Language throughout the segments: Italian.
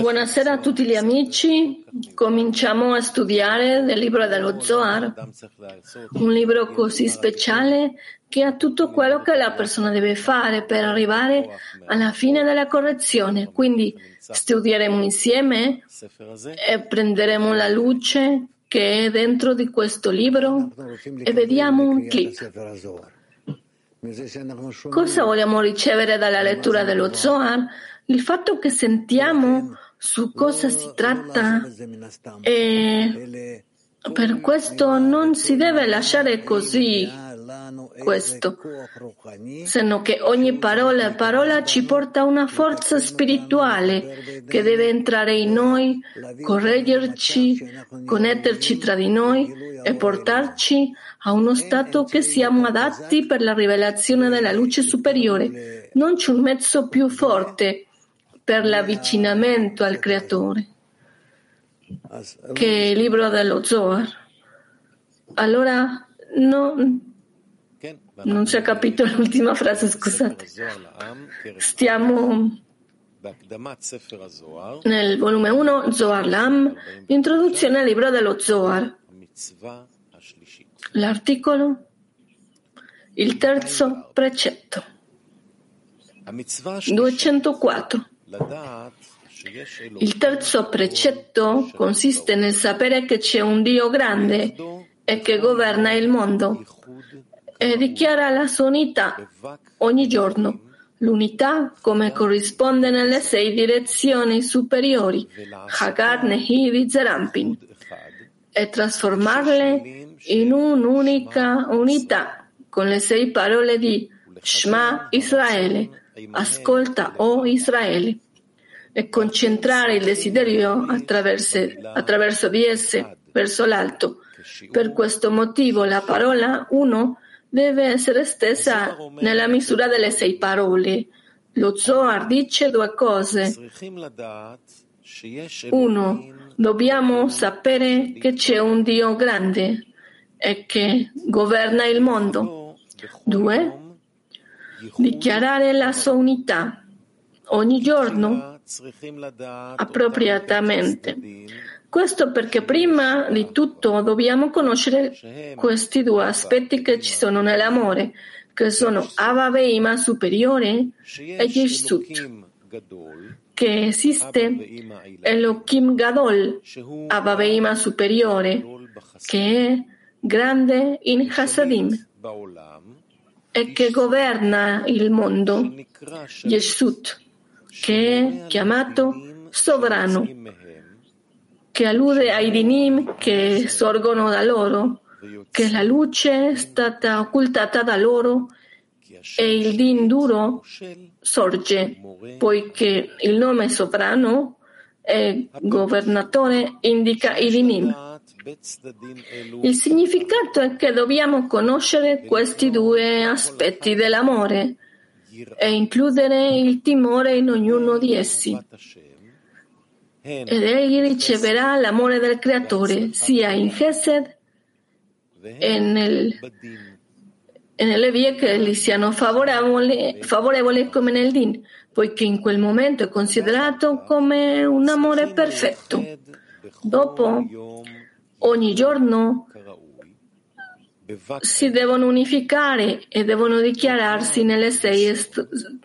Buonasera a tutti gli amici. Cominciamo a studiare nel libro dello Zohar, un libro così speciale che ha tutto quello che la persona deve fare per arrivare alla fine della correzione. Quindi studieremo insieme e prenderemo la luce che è dentro di questo libro e vediamo un clip. Cosa vogliamo ricevere dalla lettura dello Zohar? Il fatto che sentiamo su cosa si tratta e per questo non si deve lasciare così questo, se che ogni parola e parola ci porta una forza spirituale che deve entrare in noi, correggerci, connetterci tra di noi e portarci a uno stato che siamo adatti per la rivelazione della luce superiore. Non c'è un mezzo più forte per l'avvicinamento al Creatore che il libro dello Zohar. Allora, no, non si è capito l'ultima frase, scusate. Stiamo nel volume 1, Zohar Lam, introduzione al libro dello Zohar. L'articolo, il terzo precetto. 204. Il terzo precetto consiste nel sapere che c'è un Dio grande e che governa il mondo e dichiara la sua unità ogni giorno. L'unità come corrisponde nelle sei direzioni superiori, Hagar, Nehi, Zerampin, e trasformarle in un'unica unità con le sei parole di Shema Israele, ascolta o Israele, e concentrare il desiderio attraverso, attraverso di esse verso l'alto. Per questo motivo la parola uno deve essere stessa nella misura delle sei parole. Lo Zohar dice due cose. Uno, dobbiamo sapere che c'è un Dio grande e che governa il mondo. Due, dichiarare la sua unità ogni giorno appropriatamente. Questo perché prima di tutto dobbiamo conoscere questi due aspetti che ci sono nell'amore, che sono Avaveima superiore e Yeshut, che esiste Elohim Gadol, Avaveima superiore, che è grande in Hasadim e che governa il mondo, Yeshut, che è chiamato sovrano che allude ai dinim che sorgono da loro, che la luce è stata occultata da loro e il din duro sorge, poiché il nome sovrano e governatore indica i dinim. Il significato è che dobbiamo conoscere questi due aspetti dell'amore e includere il timore in ognuno di essi ed egli riceverà l'amore del Creatore sia in Gesed e, nel, e nelle vie che gli siano favorevoli, favorevoli come nel Din, poiché in quel momento è considerato come un amore perfetto. Dopo, ogni giorno si devono unificare e devono dichiararsi nelle sei,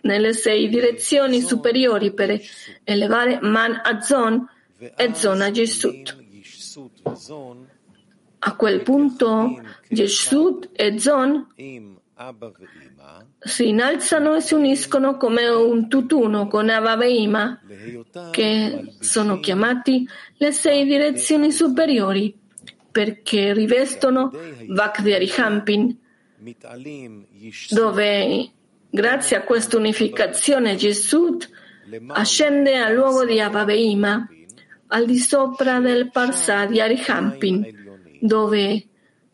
nelle sei direzioni superiori per elevare Man a Zon e Zon a Yeshut. A quel punto Yeshut e Zon si innalzano e si uniscono come un tutt'uno con Avaveima, che sono chiamati le sei direzioni superiori perché rivestono Vakderi Hampin, dove grazie a questa unificazione Gesù ascende al luogo di Avaveima, al di sopra del Parsa di Arihampin, dove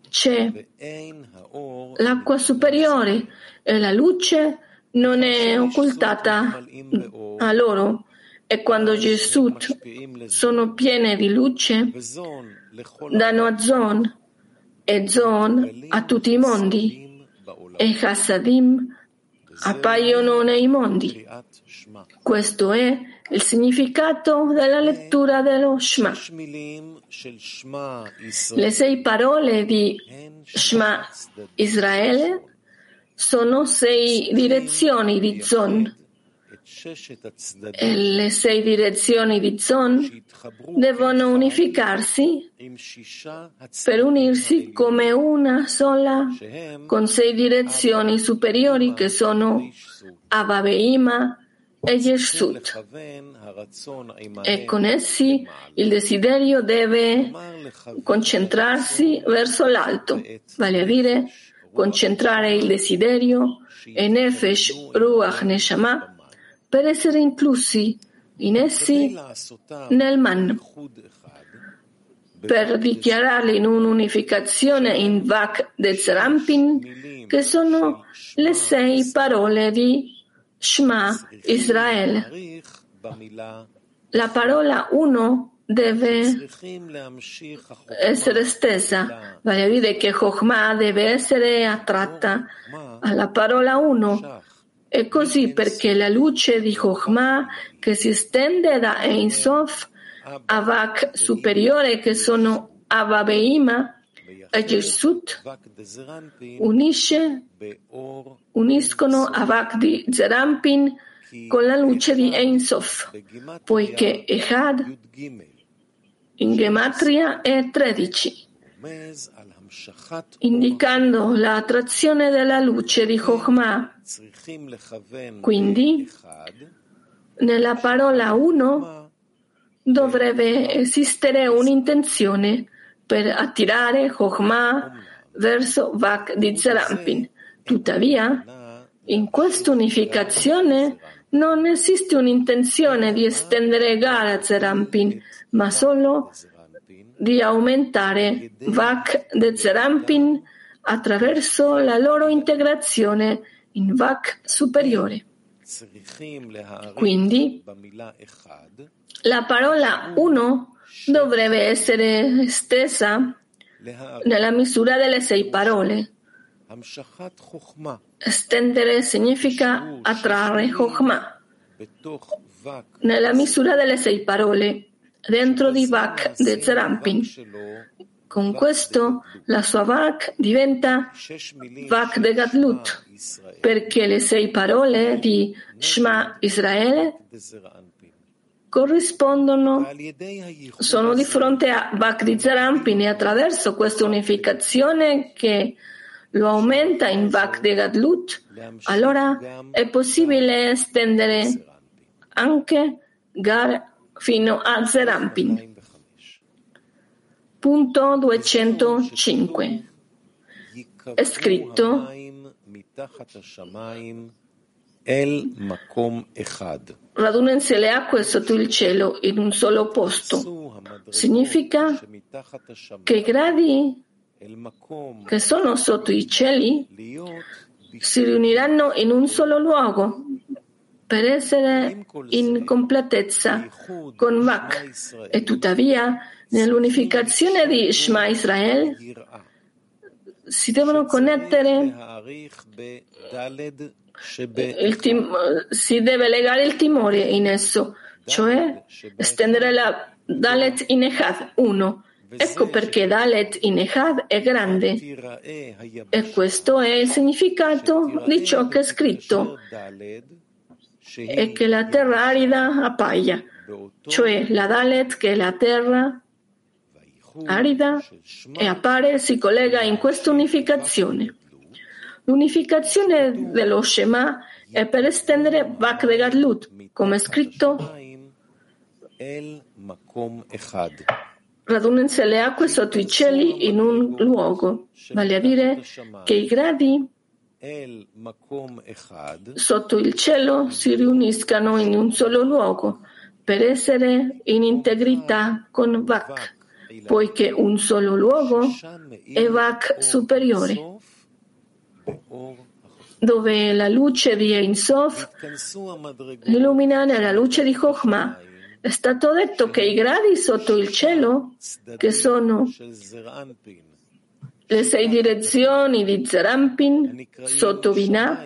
c'è l'acqua superiore e la luce non è occultata a loro. E quando Gesù sono piene di luce danno a Zon e Zon a tutti i mondi e Hasadim appaiono nei mondi. Questo è il significato della lettura dello Shema. Le sei parole di Shema Israele sono sei direzioni di Zon. Le sei direzioni di Zon devono unificarsi per unirsi come una sola con sei direzioni superiori che sono Avaveima e Yeshut. E con essi il desiderio deve concentrarsi verso l'alto, vale a dire concentrare il desiderio e Nefesh, Ruach, Neshama per essere inclusi in essi nel man, per dichiararli in un'unificazione in Vak de Zerampin, che sono le sei parole di Shema Israele. La parola uno deve essere stesa, vale a dire che Chokhmah deve essere attratta alla parola uno. E così perché la luce di Chokhmah che si estende da Ein Sof a Vak superiore che sono Avabeima e unisce, uniscono Avak di Zerampin con la luce di Ein Sof, poiché Echad in Gematria è 13, indicando l'attrazione della luce di Chokhmah. Quindi, nella parola uno dovrebbe esistere un'intenzione per attirare Chokhmah verso Vak di Zerampin. Tuttavia, in questa unificazione non esiste un'intenzione di estendere Gara Zerampin, ma solo di aumentare Vak de Zerampin attraverso la loro integrazione in Vak superiore. Quindi, la parola uno dovrebbe essere estesa nella misura delle sei parole. Estendere significa attrarre Chokhmah nella misura delle sei parole dentro di Vak de Zerampin. Con questo la sua Vak diventa Vak de Gadlut, perché le sei parole di Shema Israele corrispondono, sono di fronte a Vak di Zerampin e attraverso questa unificazione che lo aumenta in Vak de Gadlut, allora è possibile estendere anche Gar fino a Zerampin. Punto 205. È scritto radunansi le acque sotto il cielo in un solo posto. Significa che i gradi che sono sotto i cieli si riuniranno in un solo luogo per essere in completezza con Vak e tuttavia nell'unificazione di Shema Israel si devono connettere tim- si deve legare il timore in esso, cioè estendere la Dalet in Echad 1. Ecco perché Dalet in Echad è grande. E questo è il significato di ciò che è scritto e che la terra arida appaia, cioè la Dalet che è la terra arida e appare si collega in questa unificazione. L'unificazione dello Shema è per estendere Vakre Gadlut, come è scritto radunansi le acque sotto i cieli in un luogo, vale a dire che i gradi sotto il cielo si riuniscano in un solo luogo per essere in integrità con Vak, poiché un solo luogo è Vak superiore, dove la luce di Ein Sof illumina nella luce di Chokhmah. È stato detto che i gradi sotto il cielo, che sono le sei direzioni di Zerampin sotto Binah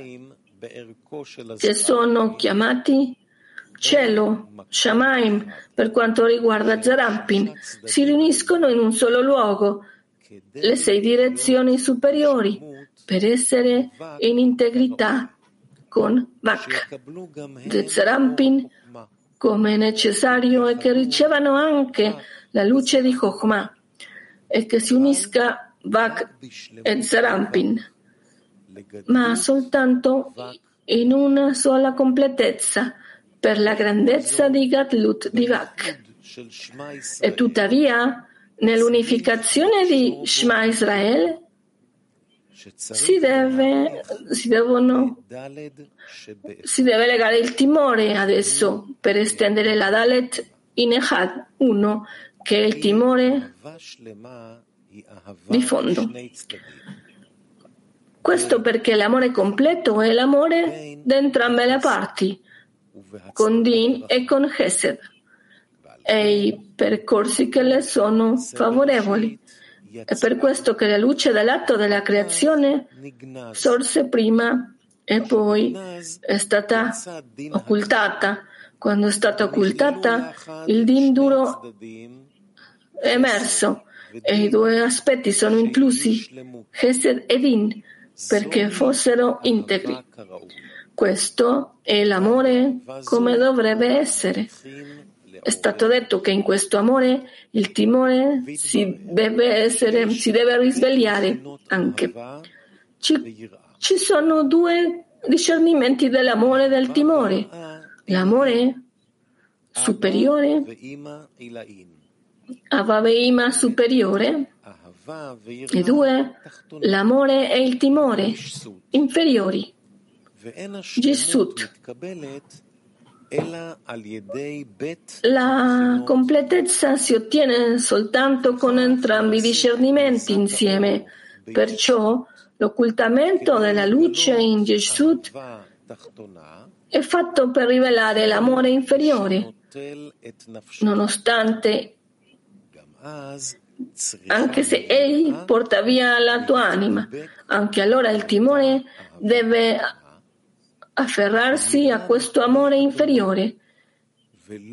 che sono chiamati cielo, Shamaim, per quanto riguarda Zerampin, si riuniscono in un solo luogo, le sei direzioni superiori, per essere in integrità con Vak. Zerampin, come è necessario, è che ricevano anche la luce di Chokhmah e che si unisca Vak e Zerampin, ma soltanto in una sola completezza per la grandezza di Gatlut di Vak. E tuttavia, nell'unificazione di Shema Israele, si deve, si, devono, si deve legare il timore adesso per estendere la Dalet in Echad 1, che è il timore di fondo. Questo perché l'amore completo è l'amore di entrambe le parti, con Din e con Chesed, e i percorsi che le sono favorevoli. È per questo che la luce dell'atto della creazione sorse prima e poi è stata occultata. Quando è stata occultata, il Din duro è emerso e i due aspetti sono inclusi, Chesed e Din, perché fossero integri. Questo è l'amore come dovrebbe essere. È stato detto che in questo amore il timore si deve, essere, si deve risvegliare anche. Ci, ci sono due discernimenti dell'amore e del timore. L'amore superiore, Avaveima superiore, e due, l'amore e il timore inferiori. Gisut. La completezza si ottiene soltanto con entrambi i discernimenti insieme, perciò l'occultamento della luce in Jesut è fatto per rivelare l'amore inferiore, nonostante anche se egli porta via la tua anima, anche allora il timore deve afferrarsi a questo amore inferiore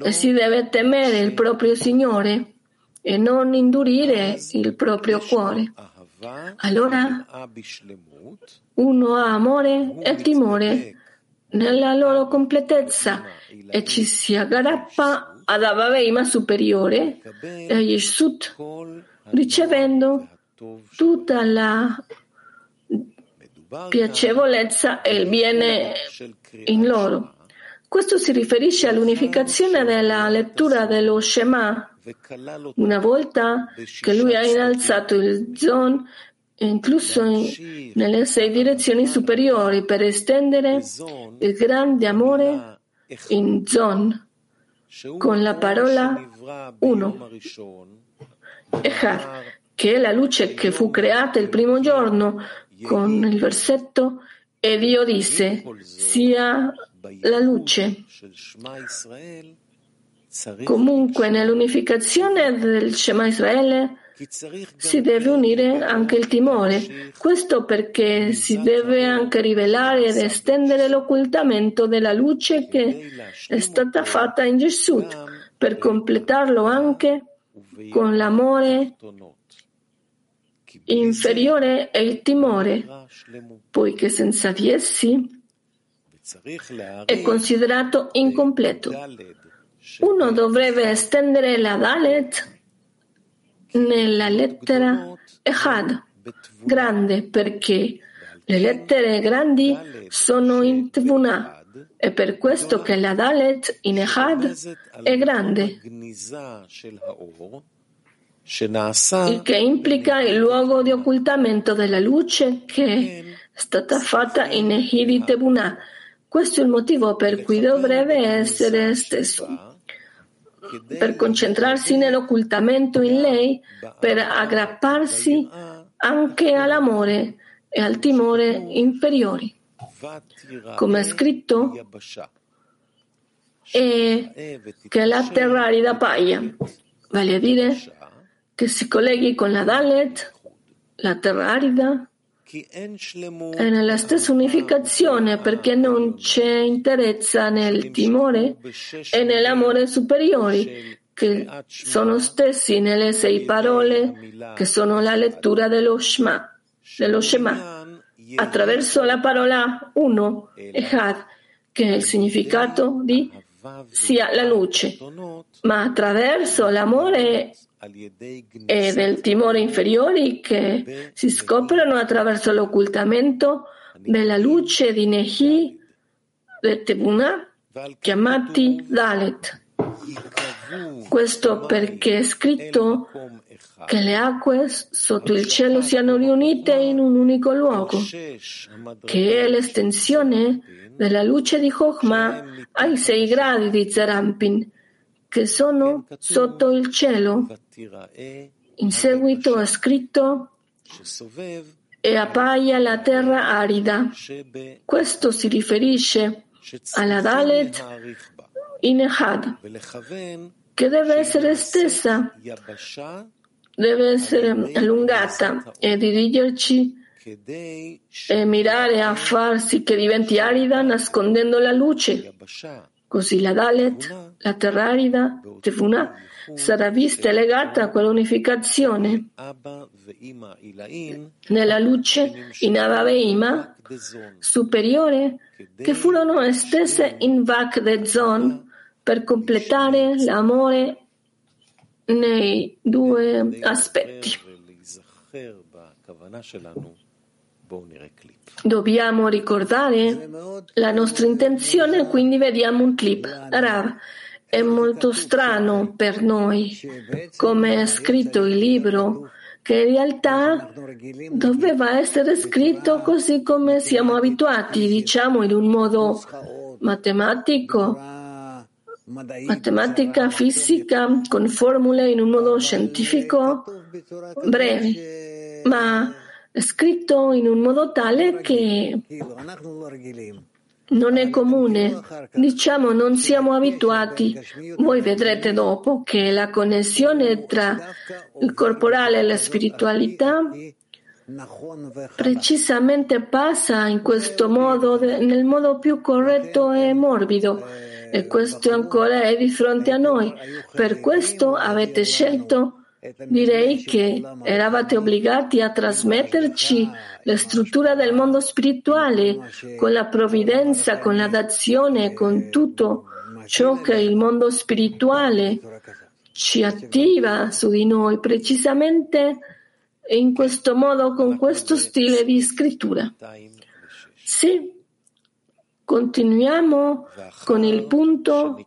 e si deve temere il proprio Signore e non indurire il proprio cuore. Allora uno ha amore e timore nella loro completezza e ci si aggrappa ad Avaveima superiore e a Yeshut, ricevendo tutta la piacevolezza e il bene in loro. Questo si riferisce all'unificazione della lettura dello Shema. Una volta che lui ha innalzato il Zon, incluso in, nelle sei direzioni superiori, per estendere il grande amore in Zon con la parola uno, Echad, che è la luce che fu creata il primo giorno con il versetto e Dio disse sia la luce. Comunque nell'unificazione del Shema Israele si deve unire anche il timore. Questo perché si deve anche rivelare ed estendere l'occultamento della luce che è stata fatta in Gesù, per completarlo anche con l'amore inferiore e il timore, poiché senza di essi è considerato incompleto. Uno dovrebbe estendere la Dalet nella lettera Echad, grande, perché le lettere grandi sono in Tvuna, è per questo che la Dalet in Echad è grande, il che implica il luogo di occultamento della luce che è stata fatta in Ehidi Tevuna. Questo è il motivo per cui dovrebbe essere stesso per concentrarsi nell'occultamento in lei, per aggrapparsi anche all'amore e al timore inferiori. Come è scritto, e che la terra arida paia, vale a dire che si colleghi con la Dalet, la terra arida, è nella stessa unificazione perché non c'è interezza nel timore e nell'amore superiori che sono stessi nelle sei parole che sono la lettura dello Shema, dello Shema attraverso la parola uno, Echad, che è il significato di sia la luce, ma attraverso l'amore e del timore inferiori che si scoprono attraverso l'occultamento della luce di Nehi e Tebuna, chiamati Dalet. Questo perché è scritto che le acque sotto il cielo siano riunite in un unico luogo, che è l'estensione della luce di Chokhmah ai sei gradi di Zerampin, che sono sotto il cielo. In seguito è scritto e appaia la terra arida. Questo si riferisce alla Dalet in Echad, che deve essere stessa, deve essere allungata e dirigerci e mirare a farsi che diventi arida nascondendo la luce. Così la Dalet, la terra arida, Tefuna, sarà vista e legata a quell'unificazione nella luce in Avaveima superiore che furono estese in Vak de Zon per completare l'amore nei due aspetti. Dobbiamo ricordare la nostra intenzione, quindi vediamo un clip. Rav, è molto strano per noi, come è scritto il libro, che in realtà doveva essere scritto così come siamo abituati, diciamo in un modo matematico matematica, fisica, con formule in un modo scientifico breve, ma scritto in un modo tale che non è comune, diciamo non siamo abituati. Voi vedrete dopo che la connessione tra il corporale e la spiritualità precisamente passa in questo modo, nel modo più corretto e morbido e questo ancora è di fronte a noi. Per questo avete scelto, direi che eravate obbligati a trasmetterci la struttura del mondo spirituale con la provvidenza, con la dazione, con tutto ciò che il mondo spirituale ci attiva su di noi, precisamente in questo modo, con questo stile di scrittura. Sì, Continuiamo con il punto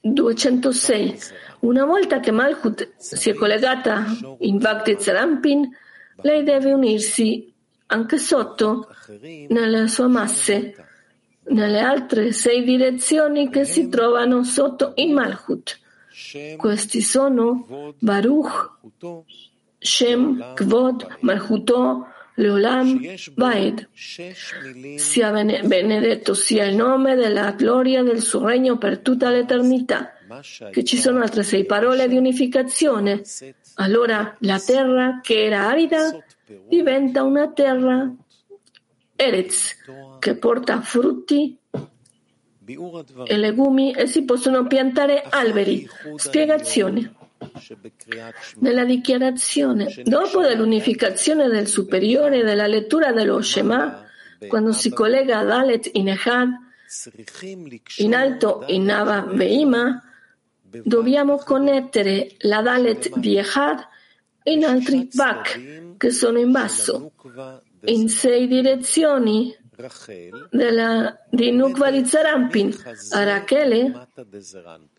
206. Una volta che Malchut si è collegata in Bhakti Zarampin, lei deve unirsi anche sotto nelle sue masse, nelle altre sei direzioni che si trovano sotto in Malchut. Questi sono Baruch, Shem, Kvod, Malchuto, Leolam Vaed. Sia benedetto sia il nome della gloria del suo regno per tutta l'eternità. Che ci sono altre sei parole di unificazione. Allora la terra che era arida diventa una terra Eretz che porta frutti e legumi e si possono piantare alberi. Spiegazione. Nella dichiarazione, dopo dell'unificazione del superiore della lettura dello Shema, quando si collega ad Alet in Echad, in alto in Nava Veima, dobbiamo connettere la Dalet di Echad in altri Vak che sono in basso, in sei direzioni della, di Nukva di Zarampin, a Rachele,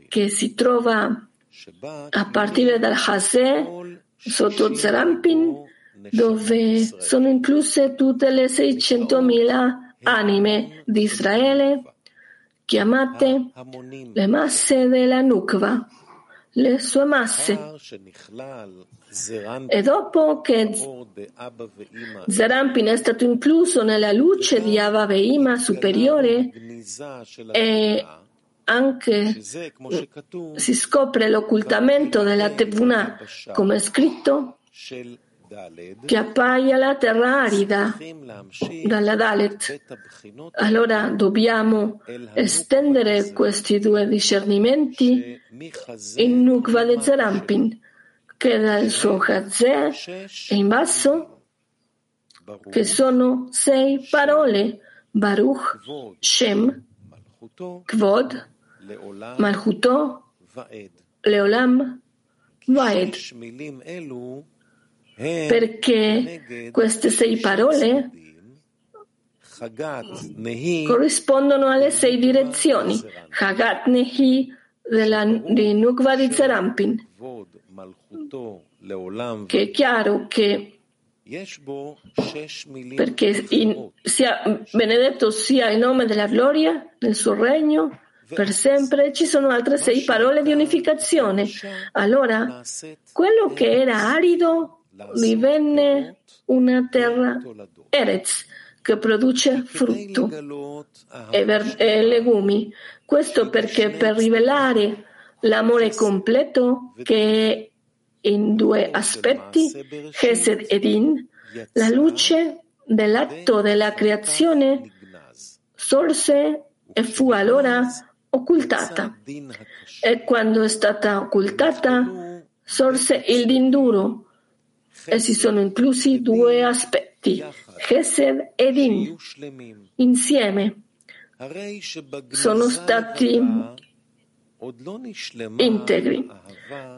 che si trova a partire dal Hase sotto Zerampin, dove sono incluse tutte le 600.000 anime di Israele, chiamate le masse della Nukva, le sue masse. E dopo che Zerampin è stato incluso nella luce di Ava Veima superiore e anche si scopre l'occultamento della Tevuna, come è scritto, che appaia la terra arida dalla Dalet. Allora dobbiamo estendere questi due discernimenti in Nukva de Zerampin, che dal suo Chazè e in basso, che sono sei parole, Baruch, Shem, Kvod, Malchuto, Leolam, Vaed perché queste sei parole corrispondono alle sei direzioni. Hagat Nehi della, di Nukva di Zerampin, che è chiaro che perché in, sia benedetto sia il nome della gloria nel suo regno per sempre ci sono altre sei parole di unificazione. Allora, quello che era arido divenne una terra Erez che produce frutto e, ver- e legumi. Questo perché per rivelare l'amore completo che è in due aspetti, Chesed ed In, la luce dell'atto della creazione sorse e fu allora occultata. E quando è stata occultata, sorse il dinduro, Essi sono inclusi due aspetti, Chesed ed In, insieme. Sono stati integri,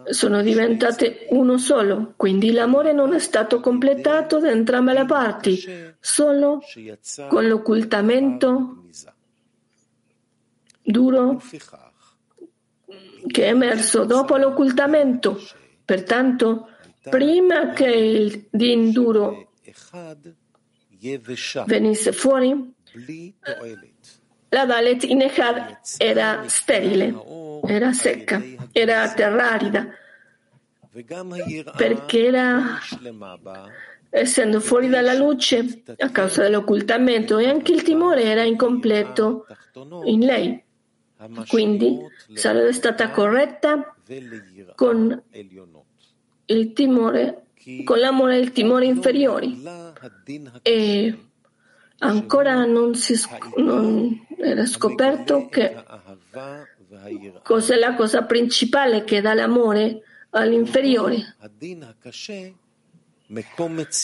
sono diventate uno solo, quindi l'amore non è stato completato da entrambe le parti, solo con l'occultamento duro che è emerso dopo l'occultamento. Pertanto, prima che il din duro venisse fuori, la Dalet in Echad era sterile, era secca, era terra arida, perché era, essendo fuori dalla luce a causa dell'occultamento e anche il timore era incompleto in lei. Quindi sarebbe stata corretta con il timore, con l'amore e il timore inferiori. E ancora non, si, non era scoperto che cos'è la cosa principale che dà l'amore all'inferiore.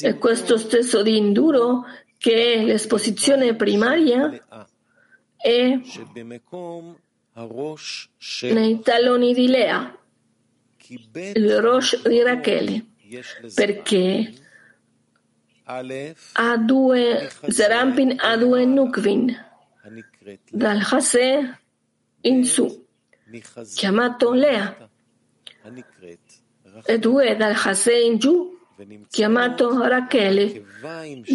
E questo stesso di induro che è l'esposizione primaria è nei taloni di Lea. Il Rosh di Rachele, perché? Ha due, Zerampin ha due Nukvin, dal Hase in su, chiamato Lea, e due dal Hase in giù, chiamato Rachele,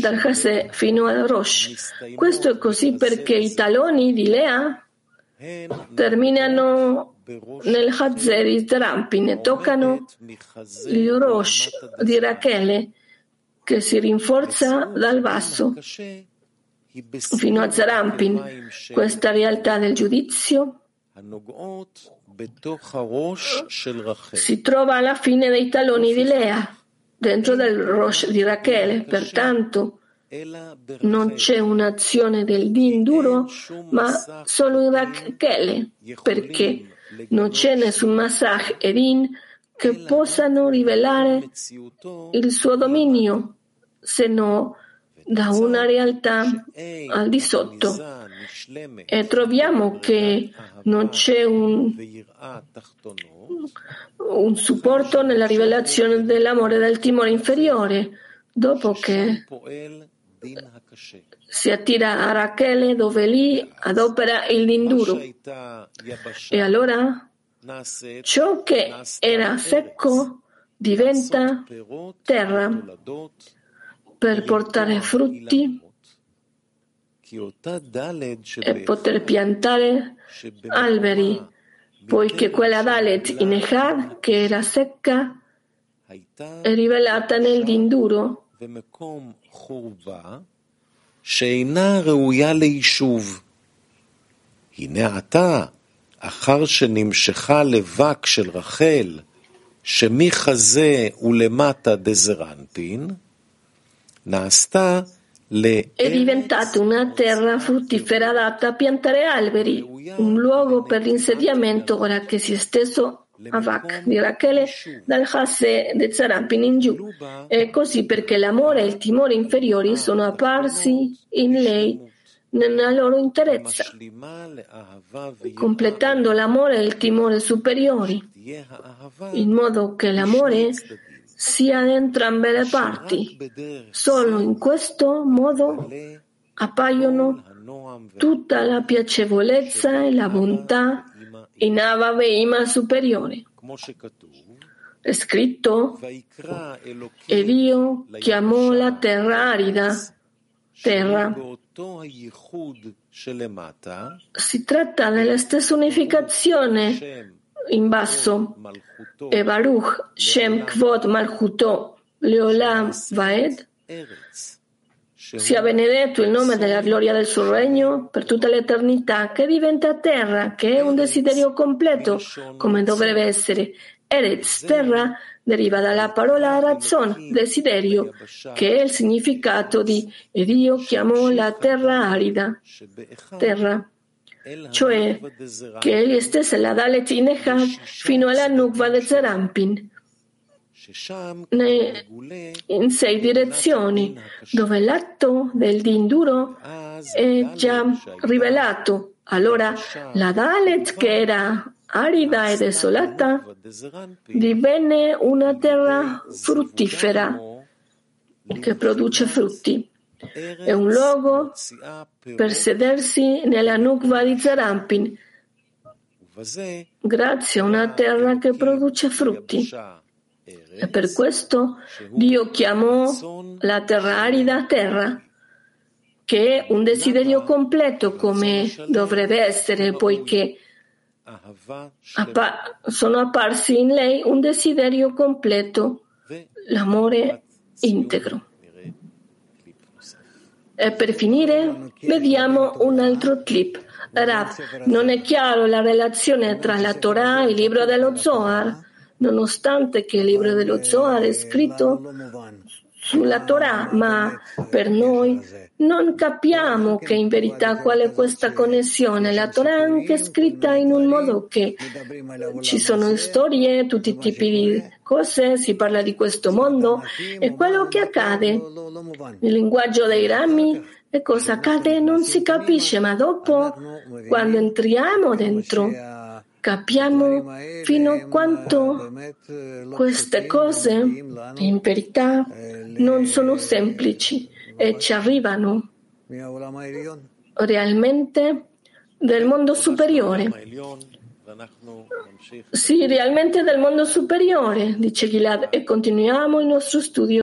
dal Hase fino al Rosh. Questo è così perché i taloni di Lea terminano nel Hazer Trampin toccano il Rosh di Rachele che si rinforza dal basso fino a Zarampin. Questa realtà del giudizio si trova alla fine dei taloni di Lea, dentro del Rosh di Rachele. Pertanto, non c'è un'azione del din duro, ma solo in Rachele, perché non c'è nessun Masach Erin che possano rivelare il suo dominio, se no da una realtà al di sotto. E troviamo che non c'è un, un supporto nella rivelazione dell'amore del timore inferiore, dopo che si attira a Rachele dove lì adopera il linduro. E allora? Ciò che era secco diventa terra per portare frutti e poter piantare alberi, poiché quella Dalet in Echad, che era secca, è rivelata nel dinduro שאינה ראויה ליישוב. הנה עתה, אחר שנמשכה לבק של רחל שמחזה ולמטה דזרנפין נעשתה è diventata una terra fruttifera adatta a piantare alberi, un luogo per l'insediamento ora che si è steso Avak di Rachele dal Hasse de Zarampin in giù. E così perché l'amore e il timore inferiori sono apparsi in lei nella loro interezza, completando l'amore e il timore superiori, in modo che l'amore sia da entrambe le parti. Solo in questo modo appaiono tutta la piacevolezza e la bontà in Ava Veima superiore. È scritto, e Dio chiamò la terra arida terra. Si tratta della stessa unificazione in basso. E Baruch Shem Kvod Malchuto Leolam Vaed sia benedetto il nome della gloria del suo regno per tutta l'eternità, che diventa terra, che è un desiderio completo, come dovrebbe essere. Eretz, terra, deriva dalla parola razzon, desiderio, che è il significato di e Dio chiamò la terra arida, terra. Cioè che egli stesse la Dalet in Echad fino alla Nukva de Zerampin, in sei direzioni, dove l'atto del Dinduro è già rivelato. Allora la Dalet, che era arida e desolata, divenne una terra fruttifera che produce frutti. È un luogo per sedersi nella Nukva di Zerampin, grazie a una terra che produce frutti. E per questo Dio chiamò la terra arida terra, che è un desiderio completo come dovrebbe essere, poiché appa- sono apparsi in lei un desiderio completo, l'amore integro. E per finire, vediamo un altro clip. Rav, non è chiaro la relazione tra la Torah e il libro dello Zohar, nonostante che il libro dello Zohar è scritto sulla Torah, ma per noi non capiamo che in verità qual è questa connessione. La Torah è anche scritta in un modo che ci sono storie, tutti i tipi di cose, si parla di questo mondo e quello che accade. Il linguaggio dei rami e cosa accade non si capisce, ma dopo, quando entriamo dentro, capiamo fino a quanto queste cose in verità non sono semplici e ci arrivano realmente del mondo superiore. Sì, realmente del mondo superiore, dice Gilad, e continuiamo il nostro studio.